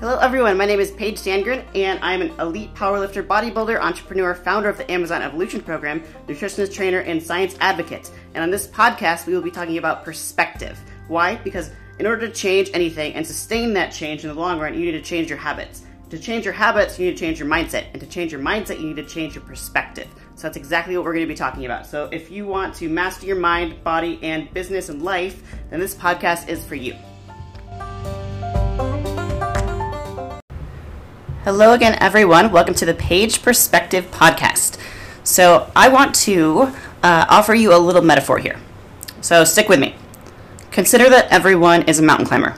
Hello, everyone. My name is Paige Sandgren, and I'm an elite powerlifter, bodybuilder, entrepreneur, founder of the Amazon Evolution Program, nutritionist trainer, and science advocate. And on this podcast, we will be talking about perspective. Why? Because in order to change anything and sustain that change in the long run, you need to change your habits. To change your habits, you need to change your mindset. And to change your mindset, you need to change your perspective. So that's exactly what we're going to be talking about. So if you want to master your mind, body, and business and life, then this podcast is for you. Hello again, everyone. Welcome to the Paige Perspective Podcast. So, I want to uh, offer you a little metaphor here. So, stick with me. Consider that everyone is a mountain climber.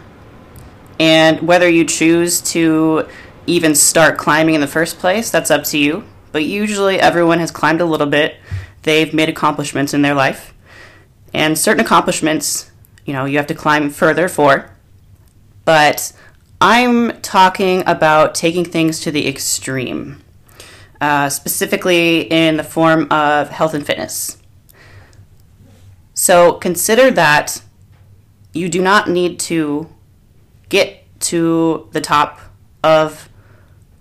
And whether you choose to even start climbing in the first place, that's up to you. But usually, everyone has climbed a little bit. They've made accomplishments in their life. And certain accomplishments, you know, you have to climb further for. But I'm talking about taking things to the extreme, uh, specifically in the form of health and fitness. So consider that you do not need to get to the top of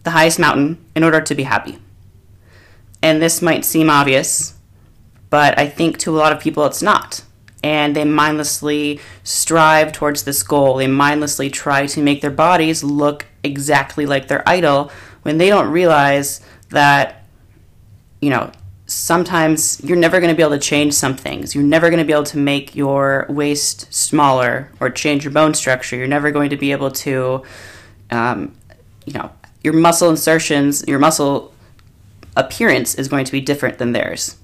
the highest mountain in order to be happy. And this might seem obvious, but I think to a lot of people it's not and they mindlessly strive towards this goal. They mindlessly try to make their bodies look exactly like their idol when they don't realize that, you know, sometimes you're never going to be able to change some things. You're never going to be able to make your waist smaller or change your bone structure. You're never going to be able to, um, you know, your muscle insertions, your muscle appearance is going to be different than theirs.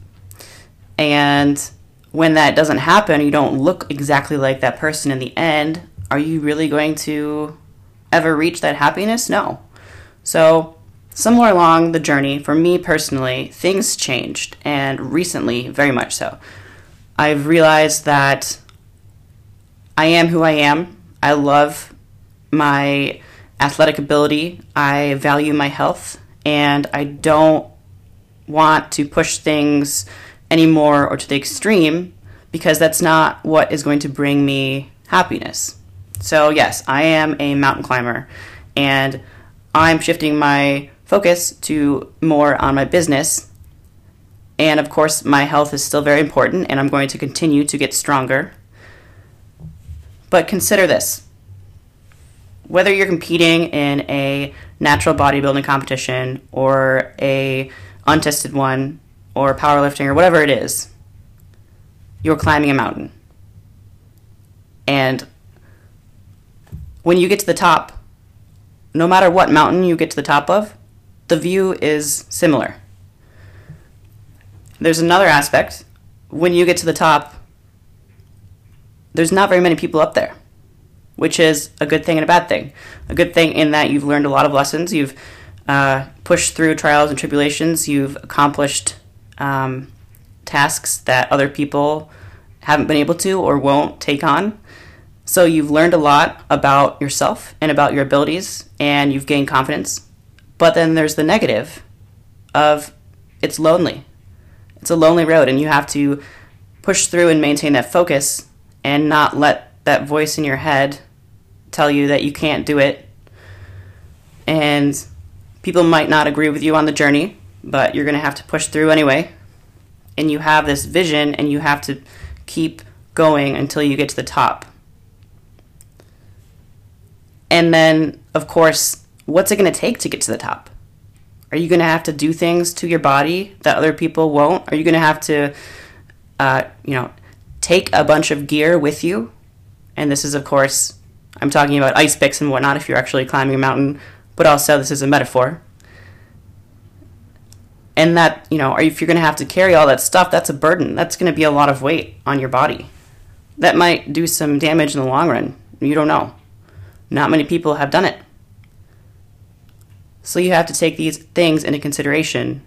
And when that doesn't happen, you don't look exactly like that person in the end, are you really going to ever reach that happiness? No. So, somewhere along the journey, for me personally, things changed, and recently, very much so. I've realized that I am who I am. I love my athletic ability. I value my health, and I don't want to push things anymore or to the extreme because that's not what is going to bring me happiness. So, yes, I am a mountain climber and I'm shifting my focus to more on my business. And of course, my health is still very important and I'm going to continue to get stronger. But consider this whether you're competing in a natural bodybuilding competition or a untested one or powerlifting or whatever it is, you're climbing a mountain. And when you get to the top, no matter what mountain you get to the top of, the view is similar. There's another aspect. When you get to the top, there's not very many people up there, which is a good thing and a bad thing. A good thing in that you've learned a lot of lessons, you've uh, pushed through trials and tribulations, you've accomplished um, tasks that other people haven't been able to or won't take on. So you've learned a lot about yourself and about your abilities, and you've gained confidence. But then there's the negative of it's lonely. It's a lonely road, and you have to push through and maintain that focus and not let that voice in your head tell you that you can't do it. And people might not agree with you on the journey, but you're going to have to push through anyway. And you have this vision, and you have to keep going until you get to the top. And then, of course, what's it going to take to get to the top? Are you going to have to do things to your body that other people won't? Are you going to have to, uh, you know, take a bunch of gear with you? And this is, of course, I'm talking about ice picks and whatnot if you're actually climbing a mountain, but also this is a metaphor and that you know if you're going to have to carry all that stuff that's a burden. That's going to be a lot of weight on your body. That might do some damage in the long run. You don't know. Not many people have done it. So you have to take these things into consideration.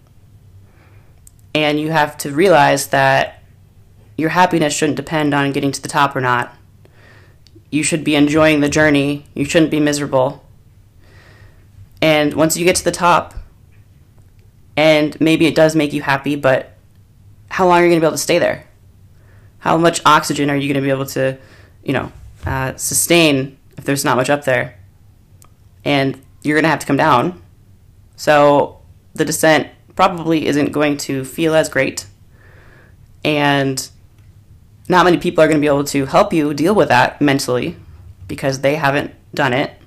And you have to realize that your happiness shouldn't depend on getting to the top or not. You should be enjoying the journey. You shouldn't be miserable. And once you get to the top and maybe it does make you happy, but how long are you going to be able to stay there? How much oxygen are you going to be able to, you know, uh, sustain if there's not much up there? and you're going to have to come down. So the descent probably isn't going to feel as great. And not many people are going to be able to help you deal with that mentally because they haven't done it.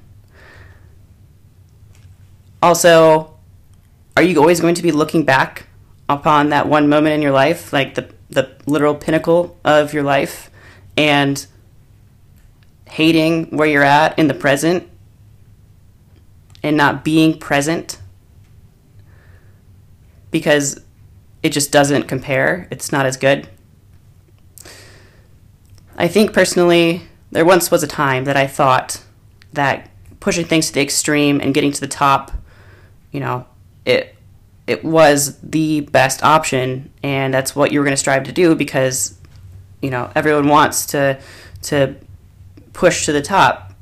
Also, are you always going to be looking back upon that one moment in your life, like the, the literal pinnacle of your life, and hating where you're at in the present and not being present because it just doesn't compare. It's not as good. I think personally, there once was a time that I thought that pushing things to the extreme and getting to the top, you know, it it was the best option and that's what you were going to strive to do because you know, everyone wants to to push to the top.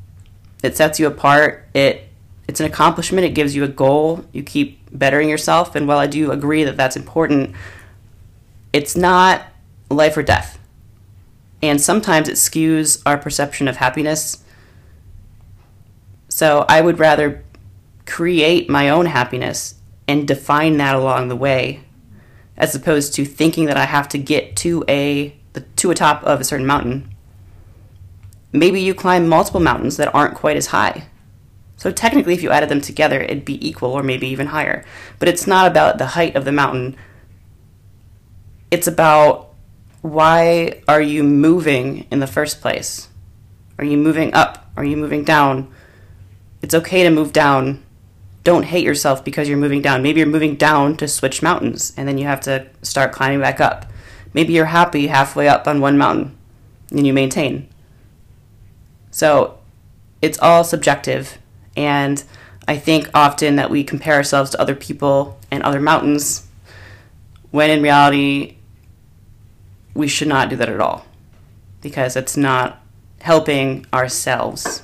It sets you apart. It it's an accomplishment. It gives you a goal. You keep bettering yourself. And while I do agree that that's important, it's not life or death. And sometimes it skews our perception of happiness. So I would rather create my own happiness and define that along the way as opposed to thinking that I have to get to a to a top of a certain mountain. Maybe you climb multiple mountains that aren't quite as high. So technically, if you added them together, it'd be equal or maybe even higher. But it's not about the height of the mountain. It's about why are you moving in the first place? Are you moving up? Are you moving down? It's okay to move down. Don't hate yourself because you're moving down. Maybe you're moving down to switch mountains and then you have to start climbing back up. Maybe you're happy halfway up on one mountain and you maintain. So it's all subjective and I think often that we compare ourselves to other people and other mountains when in reality, we should not do that at all because it's not helping ourselves.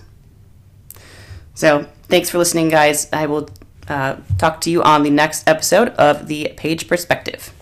So, thanks for listening, guys. I will uh, talk to you on the next episode of The Paige Perspective.